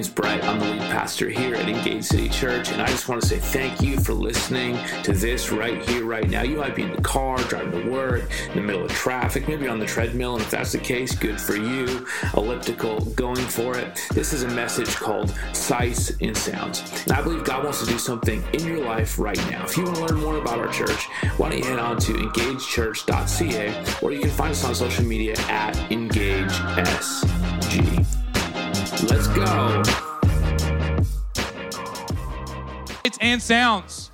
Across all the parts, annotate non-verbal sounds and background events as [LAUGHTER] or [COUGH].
name's Brett. I'm the lead pastor here at Engage City Church, and I just want to say thank you for listening to this right here, right now. You might be in the car, driving to work, in the middle of traffic, maybe on the treadmill, and if that's the case, good for you. Elliptical, going for it. This is a message called Sights and Sounds. And I believe God wants to do something in your life right now. If you want to learn more about our church, why don't you head on to engagechurch.ca, or you can find us on social media at EngageSG. Let's go. Sights and sounds.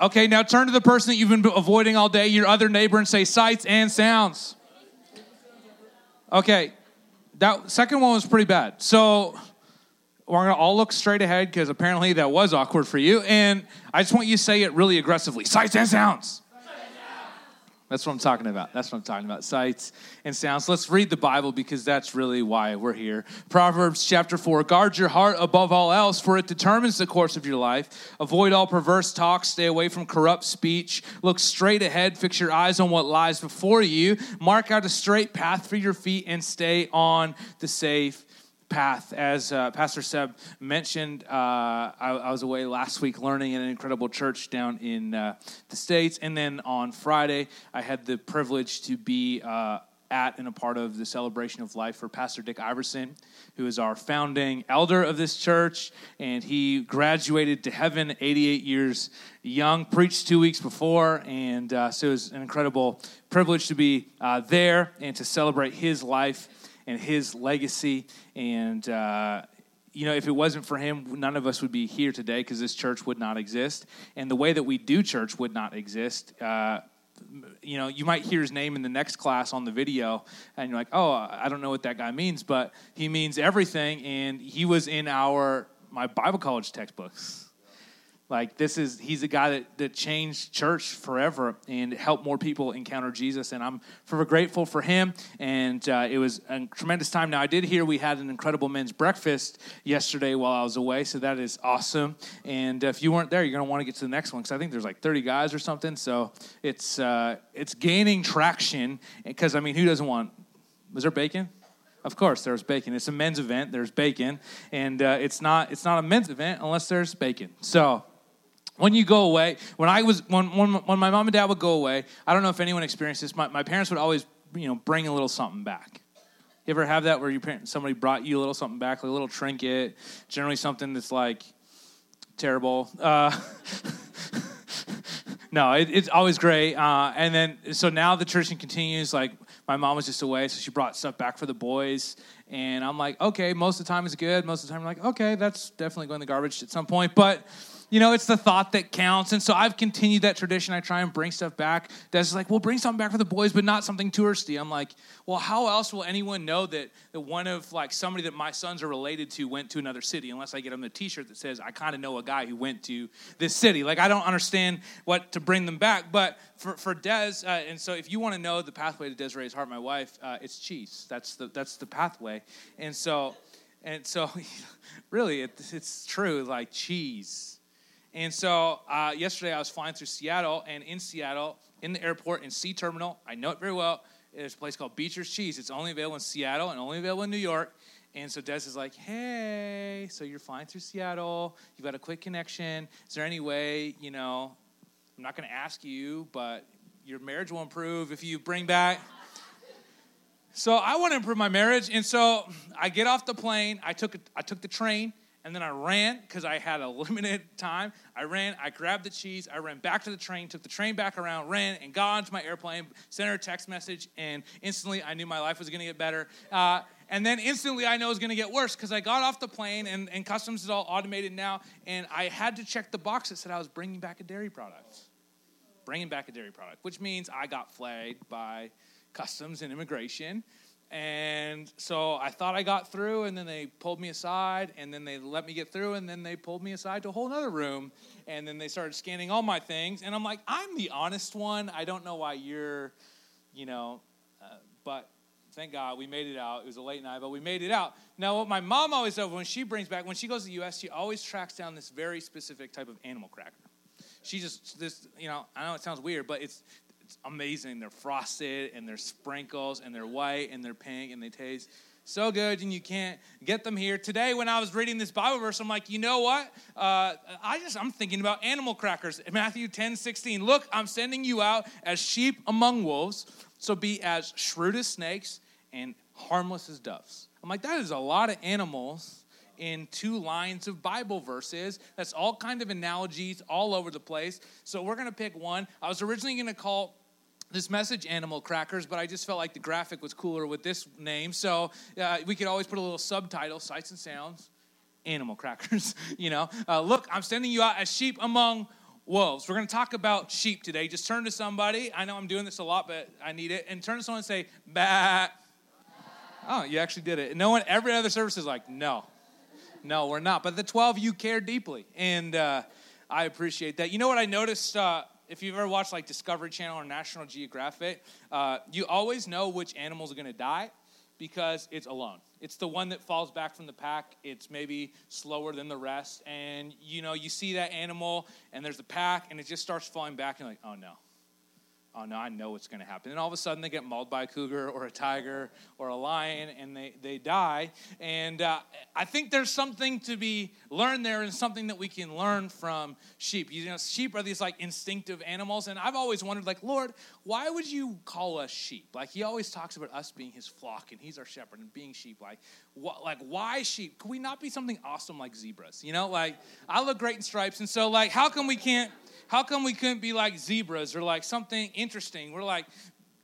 Okay, now turn to the person that you've been avoiding all day, your other neighbor, and say sights and sounds. Okay, that second one was pretty bad. So we're gonna all look straight ahead because apparently that was awkward for you. And I just want you to say it really aggressively sights and sounds. That's what I'm talking about. That's what I'm talking about. Sights and sounds. Let's read the Bible because that's really why we're here. Proverbs chapter 4 Guard your heart above all else, for it determines the course of your life. Avoid all perverse talk. Stay away from corrupt speech. Look straight ahead. Fix your eyes on what lies before you. Mark out a straight path for your feet and stay on the safe path. As uh, Pastor Seb mentioned, uh, I, I, was away last week learning in an incredible church down in uh, the States. And then on Friday, I had the privilege to be uh, at and a part of the celebration of life for Pastor Dick Iverson, who is our founding elder of this church. And he graduated to heaven 88 years young, preached two weeks before. And uh, so it was an incredible privilege to be uh, there and to celebrate his life and his legacy. And, uh, you know, if it wasn't for him, none of us would be here today because this church would not exist. And the way that we do church would not exist. Uh, you know, you might hear his name in the next class on the video, and you're like, oh, I don't know what that guy means, but he means everything. And he was in our my Bible college textbooks. Like this is he's a guy that, that changed church forever and helped more people encounter Jesus. And I'm forever grateful for him. And uh, it was a tremendous time. Now I did hear we had an incredible men's breakfast yesterday while I was away, so that is awesome. And if you weren't there, you're gonna want to get to the next one because I think there's like 30 guys or something. So it's uh, it's gaining traction. Because I mean, who doesn't want? Was there bacon? Of course, there's bacon. It's a men's event. There's bacon, and uh, it's not it's not a men's event unless there's bacon. So when you go away, when I was when, when when my mom and dad would go away, I don't know if anyone experienced this. My, my parents would always you know bring a little something back. You ever have that where your parents somebody brought you a little something back, like a little trinket, generally something that's like terrible. Uh, [LAUGHS] no, it, it's always great. Uh, and then so now the tradition continues. Like my mom was just away, so she brought stuff back for the boys. And I'm like, okay, most of the time it's good. Most of the time, I'm like, okay, that's definitely going in the garbage at some point. But you know, it's the thought that counts. And so I've continued that tradition. I try and bring stuff back. That's like, well, bring something back for the boys, but not something touristy. I'm like, well, how else will anyone know that, that one of like somebody that my sons are related to went to another city unless I get them a t-shirt that says, I kind of know a guy who went to this city. Like, I don't understand what to bring them back. But for, for Des, uh, and so if you want to know the pathway to Desiree's heart, my wife, uh, it's cheese. That's the, that's the pathway. And so, and so [LAUGHS] really, it, it's true, like cheese and so uh, yesterday I was flying through Seattle, and in Seattle, in the airport, in C Terminal, I know it very well. There's a place called Beecher's Cheese. It's only available in Seattle and only available in New York. And so Des is like, hey, so you're flying through Seattle. You've got a quick connection. Is there any way, you know, I'm not going to ask you, but your marriage will improve if you bring back. So I want to improve my marriage. And so I get off the plane. I took, I took the train and then I ran because I had a [LAUGHS] limited time. I ran, I grabbed the cheese, I ran back to the train, took the train back around, ran, and got onto my airplane, sent her a text message, and instantly I knew my life was going to get better. Uh, and then instantly I know it's going to get worse because I got off the plane, and, and customs is all automated now, and I had to check the box that said I was bringing back a dairy product. Bringing back a dairy product, which means I got flagged by customs and immigration. And so I thought I got through, and then they pulled me aside, and then they let me get through, and then they pulled me aside to a whole other room, and then they started scanning all my things. And I'm like, I'm the honest one. I don't know why you're, you know, uh, but thank God we made it out. It was a late night, but we made it out. Now, what my mom always does when she brings back, when she goes to the U.S., she always tracks down this very specific type of animal cracker. She just this, you know, I know it sounds weird, but it's it's amazing. They're frosted and they're sprinkles and they're white and they're pink and they taste so good and you can't get them here. Today when i was reading this bible verse i'm like you know what? Uh, i just i'm thinking about animal crackers. Matthew 10 16 look i'm sending you out as sheep among wolves so be as shrewd as snakes and harmless as doves. I'm like that is a lot of animals in two lines of bible verses. That's all kind of analogies all over the place. So we're going to pick one. I was originally going to call this message animal crackers but i just felt like the graphic was cooler with this name. So uh, we could always put a little subtitle sights and sounds animal crackers [LAUGHS] you know? Uh, look i'm sending you out as sheep among wolves. We're going to talk about sheep today. Just turn to somebody. I know i'm doing this a lot but i need it. And turn to someone and say bat oh you actually did it. No one every other service is like no no we're not but the 12 you care deeply and uh, i appreciate that you know what i noticed uh, if you've ever watched like Discovery Channel or National Geographic, uh, you always know which animal's going to die because it's alone. It's the one that falls back from the pack. It's maybe slower than the rest. And you know, you see that animal and there's a pack and it just starts falling back and you're like, oh no oh no, I know what's going to happen. And all of a sudden they get mauled by a cougar or a tiger or a lion and they, they die. And uh, I think there's something to be learned there and something that we can learn from sheep. You know, sheep are these like instinctive animals. And I've always wondered, like, Lord, why would you call us sheep? Like he always talks about us being his flock and he's our shepherd and being sheep. Like, what, like why sheep? Could we not be something awesome like zebras? You know, like I look great in stripes. And so like, how come we can't how come we couldn't be like zebras or like something interesting? We're like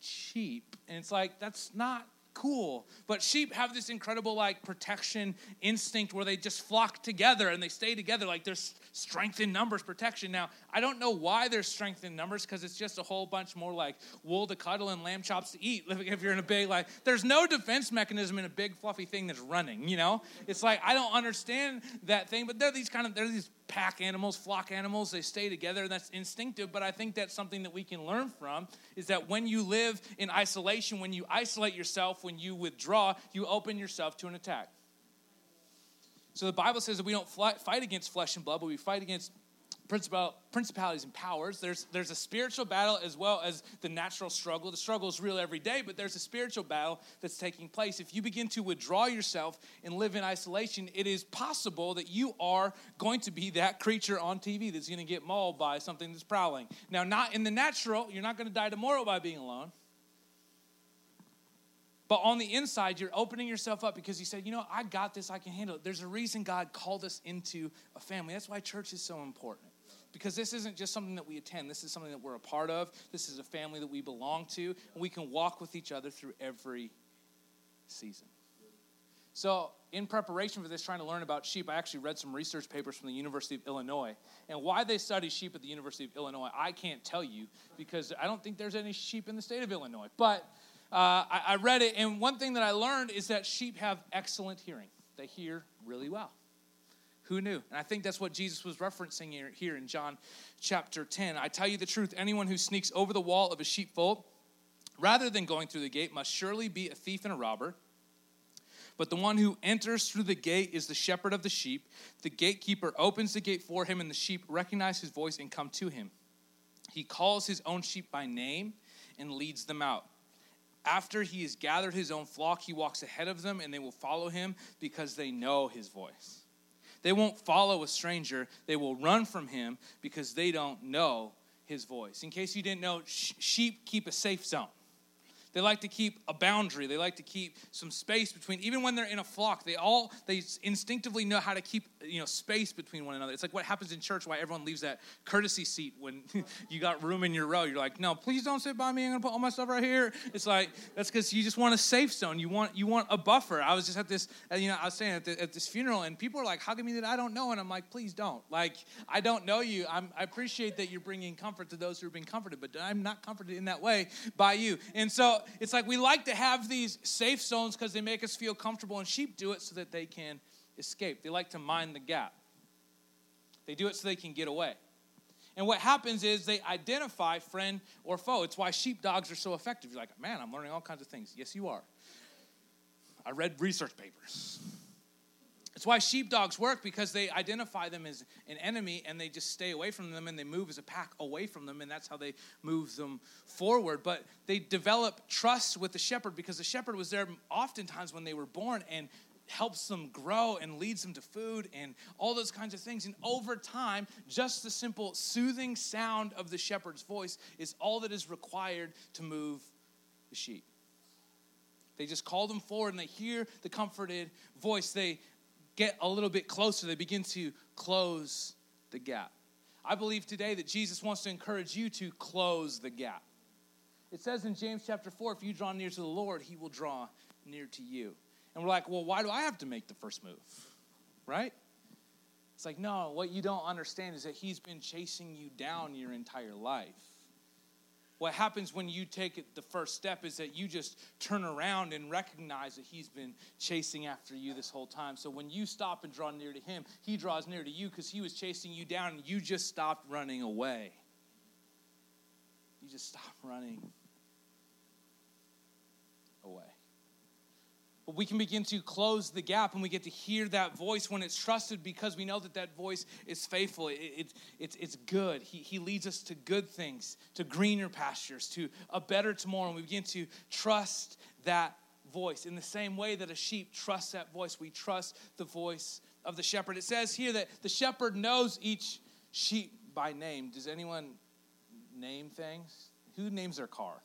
sheep. And it's like, that's not cool. But sheep have this incredible like protection instinct where they just flock together and they stay together. Like there's strength in numbers protection. Now, I don't know why there's strength in numbers because it's just a whole bunch more like wool to cuddle and lamb chops to eat. [LAUGHS] If you're in a big, like, there's no defense mechanism in a big fluffy thing that's running, you know? It's like, I don't understand that thing, but they're these kind of, they're these pack animals, flock animals, they stay together, and that's instinctive. But I think that's something that we can learn from is that when you live in isolation, when you isolate yourself, when you withdraw, you open yourself to an attack. So the Bible says that we don't fight against flesh and blood, but we fight against principalities and powers. There's, there's a spiritual battle as well as the natural struggle. The struggle is real every day, but there's a spiritual battle that's taking place. If you begin to withdraw yourself and live in isolation, it is possible that you are going to be that creature on TV that's going to get mauled by something that's prowling. Now, not in the natural, you're not going to die tomorrow by being alone. But on the inside, you're opening yourself up because you said, you know, I got this, I can handle it. There's a reason God called us into a family. That's why church is so important because this isn't just something that we attend, this is something that we're a part of. This is a family that we belong to, and we can walk with each other through every season. So, in preparation for this, trying to learn about sheep, I actually read some research papers from the University of Illinois. And why they study sheep at the University of Illinois, I can't tell you because I don't think there's any sheep in the state of Illinois. But uh, I, I read it, and one thing that I learned is that sheep have excellent hearing, they hear really well. Who knew? And I think that's what Jesus was referencing here, here in John chapter 10. I tell you the truth anyone who sneaks over the wall of a sheepfold rather than going through the gate must surely be a thief and a robber. But the one who enters through the gate is the shepherd of the sheep. The gatekeeper opens the gate for him, and the sheep recognize his voice and come to him. He calls his own sheep by name and leads them out. After he has gathered his own flock, he walks ahead of them, and they will follow him because they know his voice. They won't follow a stranger. They will run from him because they don't know his voice. In case you didn't know, sheep keep a safe zone. They like to keep a boundary. They like to keep some space between. Even when they're in a flock, they all they instinctively know how to keep you know space between one another. It's like what happens in church. Why everyone leaves that courtesy seat when [LAUGHS] you got room in your row. You're like, no, please don't sit by me. I'm gonna put all my stuff right here. It's like that's because you just want a safe zone. You want you want a buffer. I was just at this uh, you know I was saying at, the, at this funeral and people are like hugging me that I don't know and I'm like, please don't. Like I don't know you. I'm, I appreciate that you're bringing comfort to those who are being comforted, but I'm not comforted in that way by you. And so it's like we like to have these safe zones because they make us feel comfortable, and sheep do it so that they can escape. They like to mind the gap, they do it so they can get away. And what happens is they identify friend or foe. It's why sheepdogs are so effective. You're like, man, I'm learning all kinds of things. Yes, you are. I read research papers. It's why sheepdogs work because they identify them as an enemy and they just stay away from them and they move as a pack away from them and that's how they move them forward. But they develop trust with the shepherd because the shepherd was there oftentimes when they were born and helps them grow and leads them to food and all those kinds of things. And over time, just the simple soothing sound of the shepherd's voice is all that is required to move the sheep. They just call them forward and they hear the comforted voice. They get a little bit closer, they begin to close the gap. I believe today that Jesus wants to encourage you to close the gap. It says in James chapter 4 if you draw near to the Lord, he will draw near to you. And we're like, well, why do I have to make the first move? Right? It's like, no, what you don't understand is that he's been chasing you down your entire life. What happens when you take the first step is that you just turn around and recognize that He's been chasing after you this whole time. So when you stop and draw near to Him, He draws near to you because He was chasing you down and you just stopped running away. You just stopped running away. But we can begin to close the gap and we get to hear that voice when it's trusted because we know that that voice is faithful. It, it, it's, it's good. He, he leads us to good things, to greener pastures, to a better tomorrow. And we begin to trust that voice in the same way that a sheep trusts that voice. We trust the voice of the shepherd. It says here that the shepherd knows each sheep by name. Does anyone name things? Who names their car?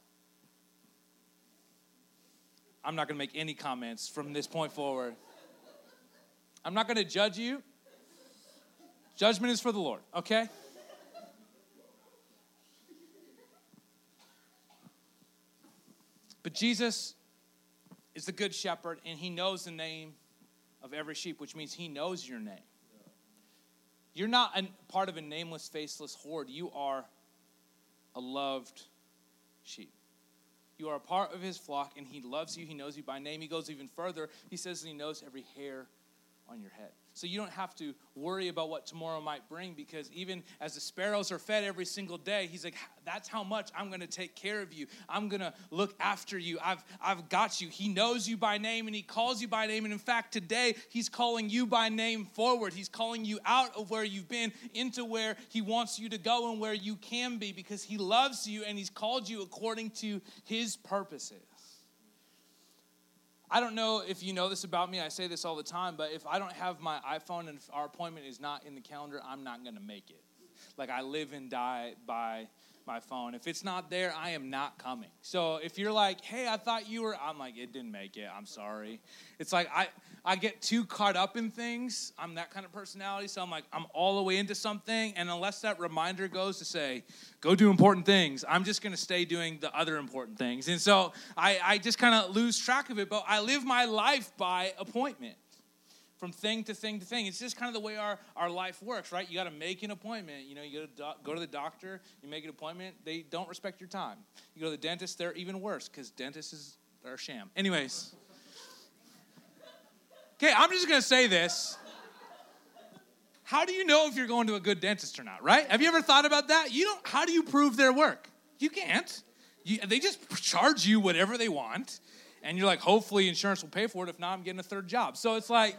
I'm not going to make any comments from this point forward. I'm not going to judge you. Judgment is for the Lord, okay? But Jesus is the good shepherd, and he knows the name of every sheep, which means he knows your name. You're not a part of a nameless, faceless horde. You are a loved sheep. You are a part of his flock, and he loves you. He knows you by name. He goes even further. He says he knows every hair on your head. So you don't have to worry about what tomorrow might bring because even as the sparrows are fed every single day, he's like, that's how much I'm going to take care of you. I'm going to look after you. I've, I've got you. He knows you by name and he calls you by name. And in fact, today, he's calling you by name forward. He's calling you out of where you've been into where he wants you to go and where you can be because he loves you and he's called you according to his purposes. I don't know if you know this about me. I say this all the time, but if I don't have my iPhone and if our appointment is not in the calendar, I'm not going to make it. Like I live and die by my phone. If it's not there, I am not coming. So if you're like, hey, I thought you were, I'm like, it didn't make it. I'm sorry. It's like I, I get too caught up in things. I'm that kind of personality. So I'm like, I'm all the way into something. And unless that reminder goes to say, go do important things, I'm just going to stay doing the other important things. And so I, I just kind of lose track of it. But I live my life by appointment from thing to thing to thing. It's just kind of the way our, our life works, right? You got to make an appointment. You know, you go to, go to the doctor, you make an appointment, they don't respect your time. You go to the dentist, they're even worse because dentists is, are a sham. Anyways. Okay, I'm just to say this. How do you know if you're going to a good dentist or not, right? Have you ever thought about that? You don't, how do you prove their work? You can't. You, they just charge you whatever they want and you're like, hopefully insurance will pay for it. If not, I'm getting a third job. So it's like,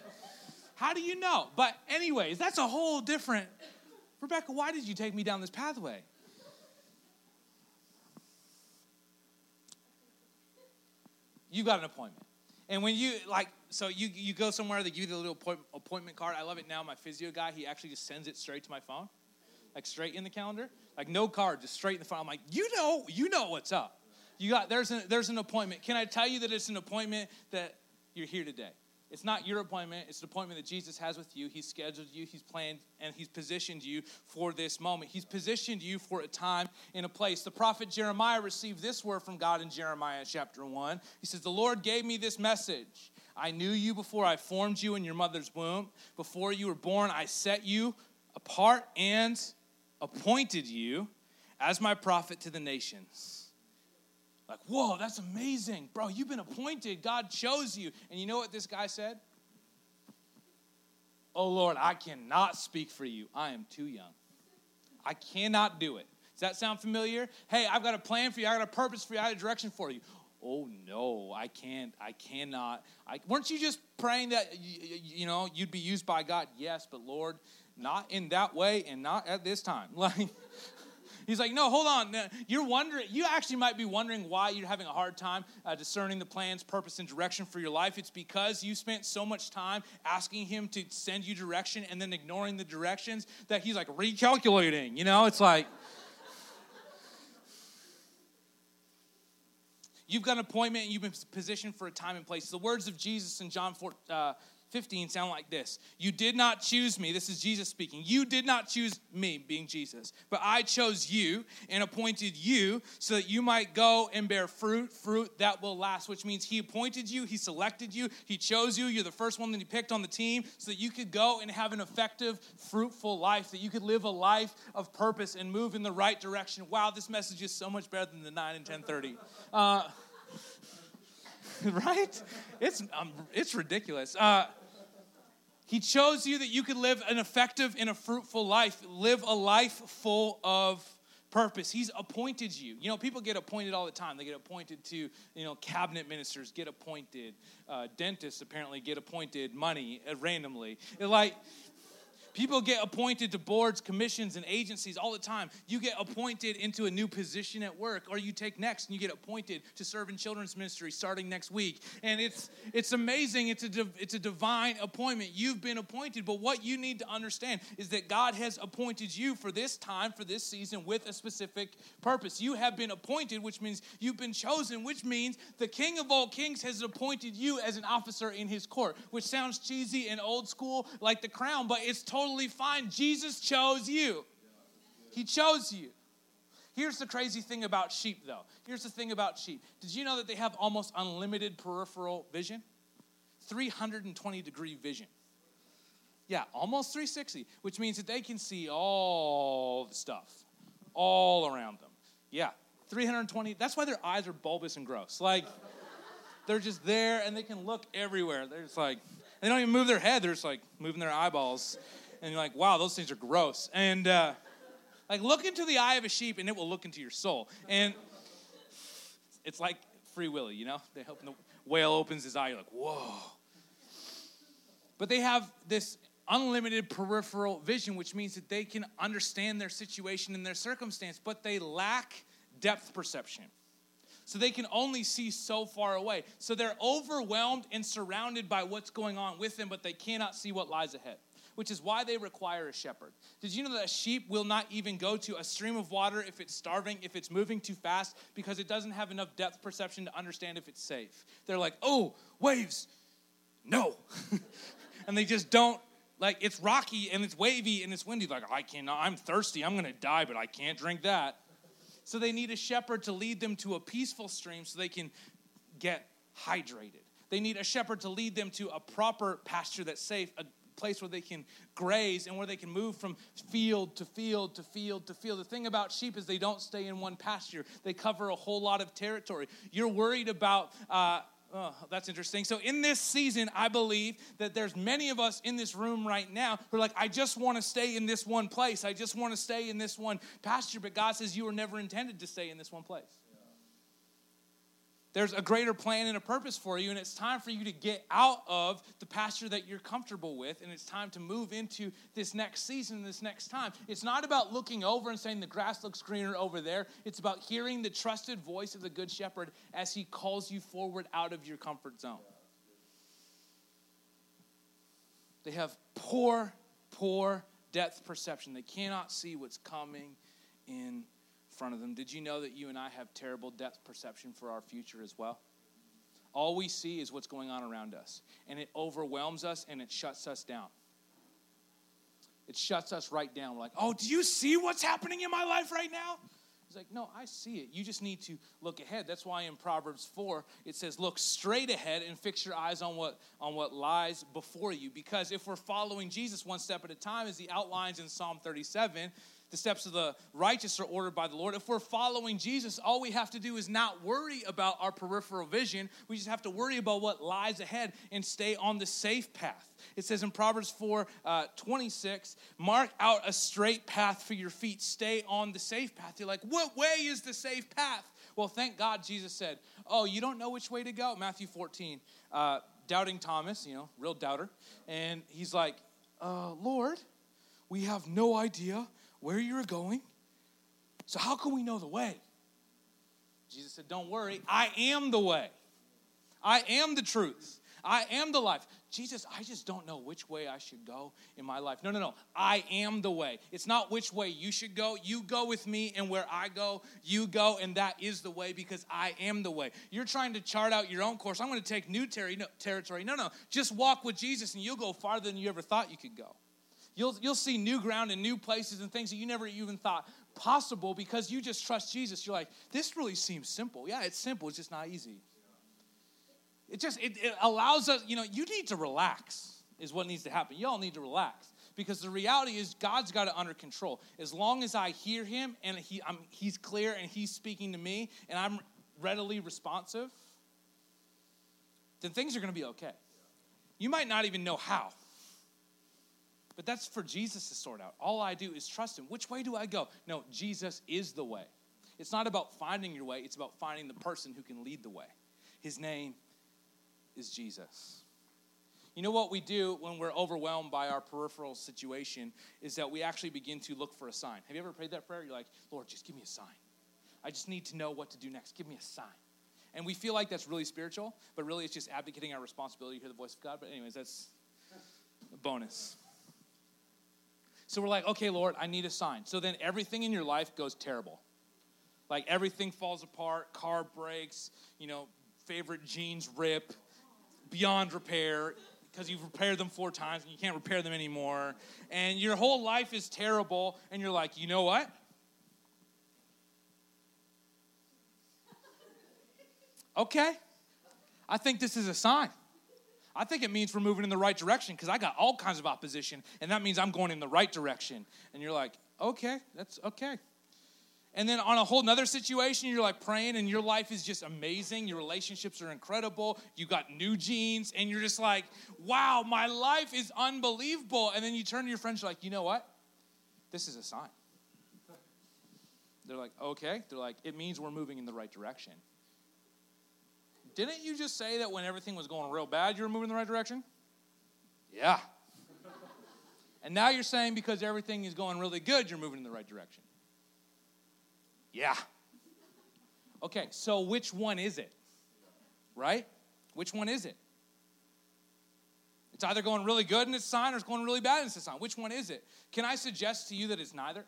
how do you know? But, anyways, that's a whole different. Rebecca, why did you take me down this pathway? You got an appointment. And when you, like, so you, you go somewhere, they give you the little appointment card. I love it now. My physio guy, he actually just sends it straight to my phone, like straight in the calendar. Like, no card, just straight in the phone. I'm like, you know, you know what's up. You got, there's an, there's an appointment. Can I tell you that it's an appointment that you're here today? It's not your appointment, it's an appointment that Jesus has with you. He's scheduled you, He's planned, and He's positioned you for this moment. He's positioned you for a time and a place. The prophet Jeremiah received this word from God in Jeremiah chapter 1. He says, The Lord gave me this message. I knew you before I formed you in your mother's womb. Before you were born, I set you apart and appointed you as my prophet to the nations. Like, whoa, that's amazing. Bro, you've been appointed. God chose you. And you know what this guy said? Oh, Lord, I cannot speak for you. I am too young. I cannot do it. Does that sound familiar? Hey, I've got a plan for you. I got a purpose for you. I got a direction for you. Oh no, I can't, I cannot. I, weren't you just praying that, you, you know, you'd be used by God? Yes, but Lord, not in that way and not at this time. [LAUGHS] Like, He's like, no, hold on. You're wondering, you actually might be wondering why you're having a hard time uh, discerning the plans, purpose, and direction for your life. It's because you spent so much time asking Him to send you direction and then ignoring the directions that He's like recalculating. You know, it's like, You've got an appointment and you've been positioned for a time and place. The words of Jesus in John 4, uh, 15 sound like this You did not choose me. This is Jesus speaking. You did not choose me, being Jesus, but I chose you and appointed you so that you might go and bear fruit, fruit that will last, which means He appointed you, He selected you, He chose you. You're the first one that He picked on the team so that you could go and have an effective, fruitful life, that you could live a life of purpose and move in the right direction. Wow, this message is so much better than the 9 and 1030. Uh, [LAUGHS] right? It's, um, it's ridiculous. Uh, he chose you that you could live an effective and a fruitful life, live a life full of purpose. He's appointed you. You know, people get appointed all the time. They get appointed to, you know, cabinet ministers get appointed, uh, dentists apparently get appointed money uh, randomly. It, like, People get appointed to boards, commissions, and agencies all the time. You get appointed into a new position at work, or you take next and you get appointed to serve in children's ministry starting next week. And it's it's amazing. It's a it's a divine appointment. You've been appointed, but what you need to understand is that God has appointed you for this time, for this season, with a specific purpose. You have been appointed, which means you've been chosen, which means the King of all kings has appointed you as an officer in His court, which sounds cheesy and old school, like the crown, but it's totally totally fine. Jesus chose you. He chose you. Here's the crazy thing about sheep, though. Here's the thing about sheep. Did you know that they have almost unlimited peripheral vision? 320 degree vision. Yeah, almost 360, which means that they can see all the stuff all around them. Yeah, 320. That's why their eyes are bulbous and gross. Like, they're just there and they can look everywhere. They're just like, they don't even move their head, they're just like moving their eyeballs and you're like, wow, those things are gross. And uh, like, look into the eye of a sheep, and it will look into your soul. And it's like Free Willy, you know? They open the whale opens his eye, you're like, whoa. But they have this unlimited peripheral vision, which means that they can understand their situation and their circumstance, but they lack depth perception. So they can only see so far away. So they're overwhelmed and surrounded by what's going on with them, but they cannot see what lies ahead which is why they require a shepherd. Did you know that a sheep will not even go to a stream of water if it's starving, if it's moving too fast, because it doesn't have enough depth perception to understand if it's safe? They're like, oh, waves, no. [LAUGHS] and they just don't like it's rocky and it's wavy and it's windy. Like, I cannot, I'm thirsty, I'm gonna die, but I can't drink that. So they need a shepherd to lead them to a peaceful stream so they can get hydrated. They need a shepherd to lead them to a proper pasture that's safe, a place where they can graze and where they can move from field to field to field to field. The thing about sheep is they don't stay in one pasture, they cover a whole lot of territory. You're worried about. Uh, Oh, that's interesting. So, in this season, I believe that there's many of us in this room right now who are like, I just want to stay in this one place. I just want to stay in this one pasture. But God says you were never intended to stay in this one place. There's a greater plan and a purpose for you, and it's time for you to get out of the pasture that you're comfortable with, and it's time to move into this next season, this next time. It's not about looking over and saying the grass looks greener over there. It's about hearing the trusted voice of the Good Shepherd as he calls you forward out of your comfort zone. They have poor, poor depth perception. They cannot see what's coming in front of them. Did you know that you and I have terrible depth perception for our future as well? All we see is what's going on around us, and it overwhelms us and it shuts us down. It shuts us right down. We're like, oh, do you see what's happening in my life right now? He's like, no, I see it. You just need to look ahead. That's why in Proverbs 4 it says, look straight ahead and fix your eyes on what on what lies before you. Because if we're following Jesus one step at a time, as he outlines in Psalm 37, the steps of the righteous are ordered by the Lord. If we're following Jesus, all we have to do is not worry about our peripheral vision. We just have to worry about what lies ahead and stay on the safe path. It says in Proverbs 4 uh, 26, mark out a straight path for your feet. Stay on the safe path. You're like, what way is the safe path? Well, thank God Jesus said, Oh, you don't know which way to go? Matthew 14. Uh, doubting Thomas, you know, real doubter. And he's like, uh, Lord, we have no idea where you're going. So how can we know the way? Jesus said, Don't worry, I am the way. I am the truth. I am the life. Jesus, I just don't know which way I should go in my life. No, no, no. I am the way. It's not which way you should go. You go with me, and where I go, you go, and that is the way because I am the way. You're trying to chart out your own course. I'm going to take new ter- no, territory. No, no. Just walk with Jesus, and you'll go farther than you ever thought you could go. You'll, you'll see new ground and new places and things that you never even thought possible because you just trust Jesus. You're like, this really seems simple. Yeah, it's simple, it's just not easy. It just it, it allows us, you know, you need to relax, is what needs to happen. Y'all need to relax. Because the reality is God's got it under control. As long as I hear him and he, I'm, he's clear and he's speaking to me and I'm readily responsive, then things are going to be okay. You might not even know how. But that's for Jesus to sort out. All I do is trust him. Which way do I go? No, Jesus is the way. It's not about finding your way, it's about finding the person who can lead the way. His name is Jesus. You know what we do when we're overwhelmed by our peripheral situation is that we actually begin to look for a sign. Have you ever prayed that prayer? You're like, Lord, just give me a sign. I just need to know what to do next. Give me a sign. And we feel like that's really spiritual, but really it's just abdicating our responsibility to hear the voice of God. But, anyways, that's a bonus. So we're like, okay, Lord, I need a sign. So then everything in your life goes terrible. Like everything falls apart, car breaks, you know, favorite jeans rip, beyond repair because you've repaired them four times and you can't repair them anymore. And your whole life is terrible, and you're like, you know what? Okay, I think this is a sign. I think it means we're moving in the right direction because I got all kinds of opposition, and that means I'm going in the right direction. And you're like, okay, that's okay. And then on a whole nother situation, you're like praying and your life is just amazing. Your relationships are incredible. You got new jeans, and you're just like, wow, my life is unbelievable. And then you turn to your friends, you're like, you know what? This is a sign. They're like, okay. They're like, it means we're moving in the right direction. Didn't you just say that when everything was going real bad, you were moving in the right direction? Yeah. [LAUGHS] and now you're saying because everything is going really good, you're moving in the right direction. Yeah. Okay, so which one is it? Right? Which one is it? It's either going really good in its sign or it's going really bad in its sign. Which one is it? Can I suggest to you that it's neither?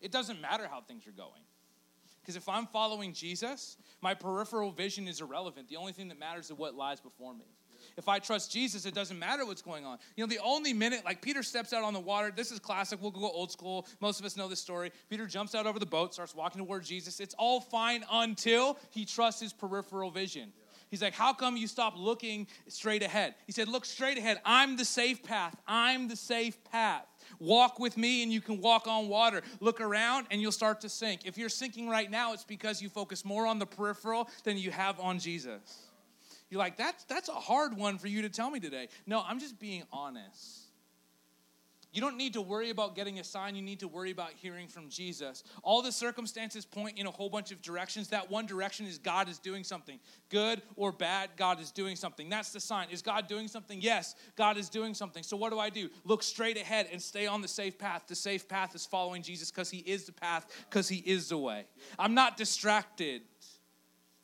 It doesn't matter how things are going. Because if I'm following Jesus, my peripheral vision is irrelevant. The only thing that matters is what lies before me. If I trust Jesus, it doesn't matter what's going on. You know, the only minute, like Peter steps out on the water, this is classic. We'll go old school. Most of us know this story. Peter jumps out over the boat, starts walking toward Jesus. It's all fine until he trusts his peripheral vision. He's like, How come you stop looking straight ahead? He said, Look straight ahead. I'm the safe path. I'm the safe path. Walk with me and you can walk on water. Look around and you'll start to sink. If you're sinking right now, it's because you focus more on the peripheral than you have on Jesus. You're like, that's, that's a hard one for you to tell me today. No, I'm just being honest. You don't need to worry about getting a sign. You need to worry about hearing from Jesus. All the circumstances point in a whole bunch of directions. That one direction is God is doing something. Good or bad, God is doing something. That's the sign. Is God doing something? Yes, God is doing something. So what do I do? Look straight ahead and stay on the safe path. The safe path is following Jesus because he is the path, because he is the way. I'm not distracted.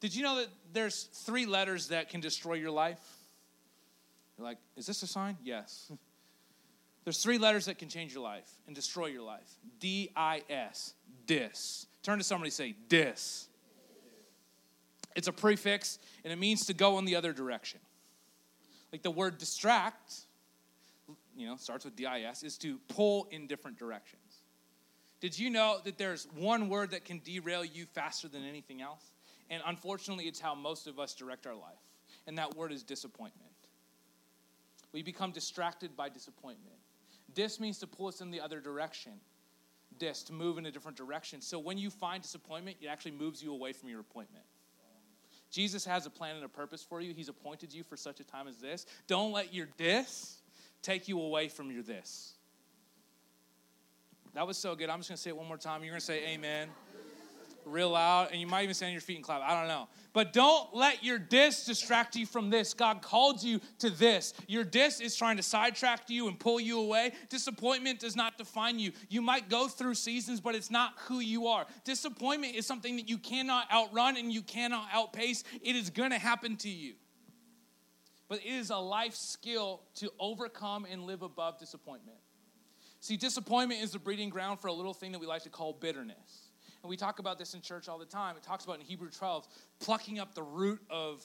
Did you know that there's three letters that can destroy your life? You're like, is this a sign? Yes. [LAUGHS] There's three letters that can change your life and destroy your life. D I S. Dis. Turn to somebody say, dis. It's a prefix and it means to go in the other direction. Like the word distract, you know, starts with D I S, is to pull in different directions. Did you know that there's one word that can derail you faster than anything else? And unfortunately, it's how most of us direct our life. And that word is disappointment. We become distracted by disappointment. Dis means to pull us in the other direction. Dis, to move in a different direction. So when you find disappointment, it actually moves you away from your appointment. Jesus has a plan and a purpose for you. He's appointed you for such a time as this. Don't let your dis take you away from your this. That was so good. I'm just going to say it one more time. You're going to say amen. Real loud, and you might even stand on your feet and clap. I don't know. But don't let your dis distract you from this. God called you to this. Your dis is trying to sidetrack you and pull you away. Disappointment does not define you. You might go through seasons, but it's not who you are. Disappointment is something that you cannot outrun and you cannot outpace. It is going to happen to you. But it is a life skill to overcome and live above disappointment. See, disappointment is the breeding ground for a little thing that we like to call bitterness. And we talk about this in church all the time. It talks about in Hebrew 12, plucking up the root of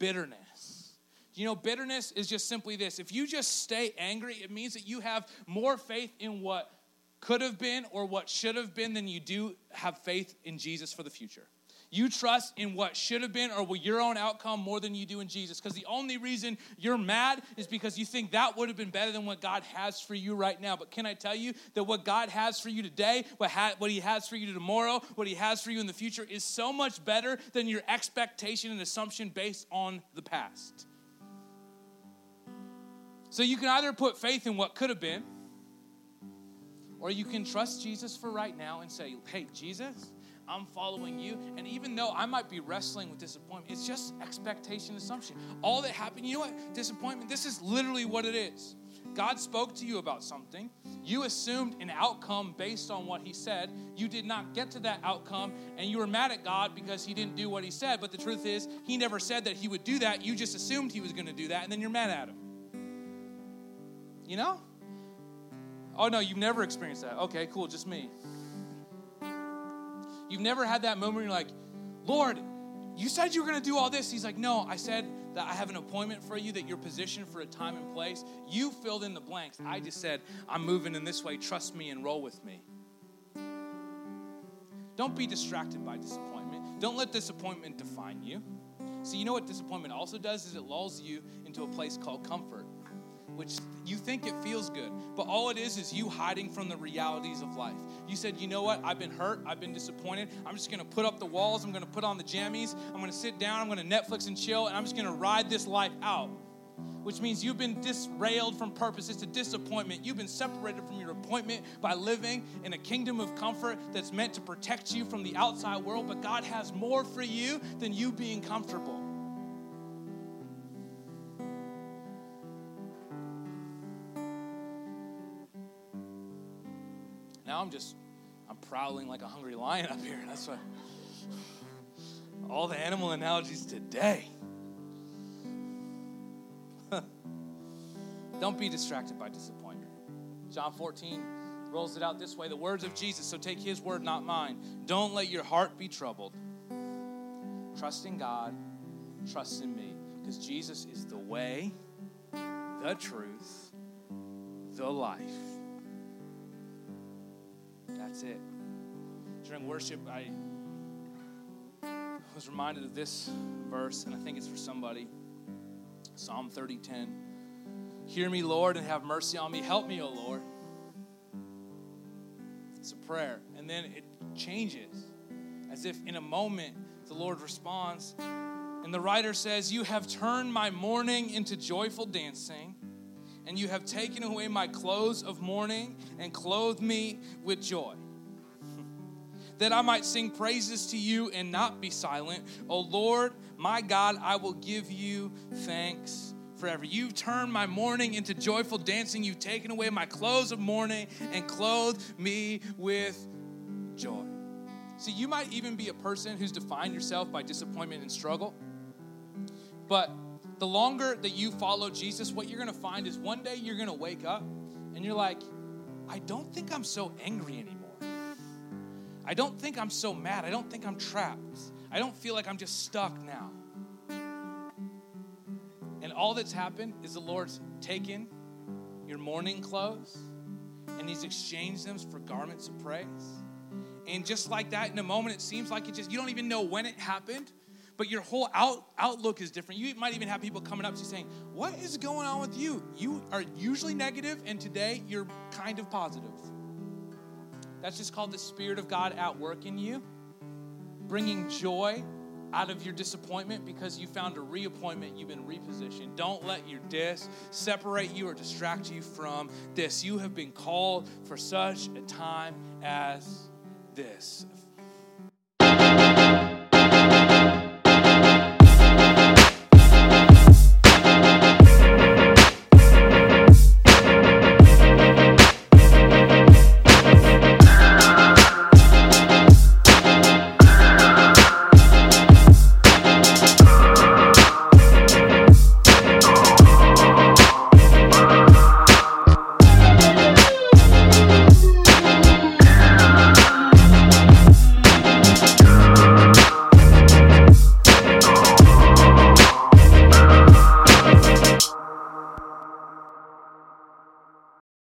bitterness. You know, bitterness is just simply this. If you just stay angry, it means that you have more faith in what could have been or what should have been than you do have faith in Jesus for the future. You trust in what should have been or your own outcome more than you do in Jesus. Because the only reason you're mad is because you think that would have been better than what God has for you right now. But can I tell you that what God has for you today, what, ha- what He has for you tomorrow, what He has for you in the future is so much better than your expectation and assumption based on the past. So you can either put faith in what could have been, or you can trust Jesus for right now and say, hey, Jesus, I'm following you. And even though I might be wrestling with disappointment, it's just expectation assumption. All that happened, you know what? Disappointment, this is literally what it is. God spoke to you about something. You assumed an outcome based on what He said. You did not get to that outcome, and you were mad at God because He didn't do what He said. But the truth is, He never said that He would do that. You just assumed He was going to do that, and then you're mad at Him. You know? Oh, no, you've never experienced that. Okay, cool, just me. You've never had that moment where you're like, Lord, you said you were going to do all this. He's like, No, I said that I have an appointment for you, that you're positioned for a time and place. You filled in the blanks. I just said, I'm moving in this way. Trust me and roll with me. Don't be distracted by disappointment. Don't let disappointment define you. See, you know what disappointment also does is it lulls you into a place called comfort which you think it feels good, but all it is is you hiding from the realities of life. You said, you know what? I've been hurt. I've been disappointed. I'm just going to put up the walls. I'm going to put on the jammies. I'm going to sit down. I'm going to Netflix and chill, and I'm just going to ride this life out. Which means you've been disrailed from purpose. It's a disappointment. You've been separated from your appointment by living in a kingdom of comfort that's meant to protect you from the outside world. But God has more for you than you being comfortable. Now I'm just, I'm prowling like a hungry lion up here. That's what, all the animal analogies today. [LAUGHS] Don't be distracted by disappointment. John 14 rolls it out this way the words of Jesus, so take his word, not mine. Don't let your heart be troubled. Trust in God, trust in me, because Jesus is the way, the truth, the life. That's it. During worship, I was reminded of this verse, and I think it's for somebody. Psalm 30:10. Hear me, Lord, and have mercy on me. Help me, O Lord. It's a prayer. And then it changes. As if in a moment the Lord responds. And the writer says, You have turned my mourning into joyful dancing and you have taken away my clothes of mourning and clothed me with joy. That I might sing praises to you and not be silent. O Lord, my God, I will give you thanks forever. You've turned my mourning into joyful dancing. You've taken away my clothes of mourning and clothed me with joy. See, you might even be a person who's defined yourself by disappointment and struggle, but the longer that you follow Jesus, what you're going to find is one day you're going to wake up and you're like, I don't think I'm so angry anymore. I don't think I'm so mad. I don't think I'm trapped. I don't feel like I'm just stuck now. And all that's happened is the Lord's taken your mourning clothes and He's exchanged them for garments of praise. And just like that, in a moment, it seems like it just, you don't even know when it happened but your whole out, outlook is different. You might even have people coming up to you saying, What is going on with you? You are usually negative, and today you're kind of positive. That's just called the Spirit of God at work in you, bringing joy out of your disappointment because you found a reappointment, you've been repositioned. Don't let your dis separate you or distract you from this. You have been called for such a time as this.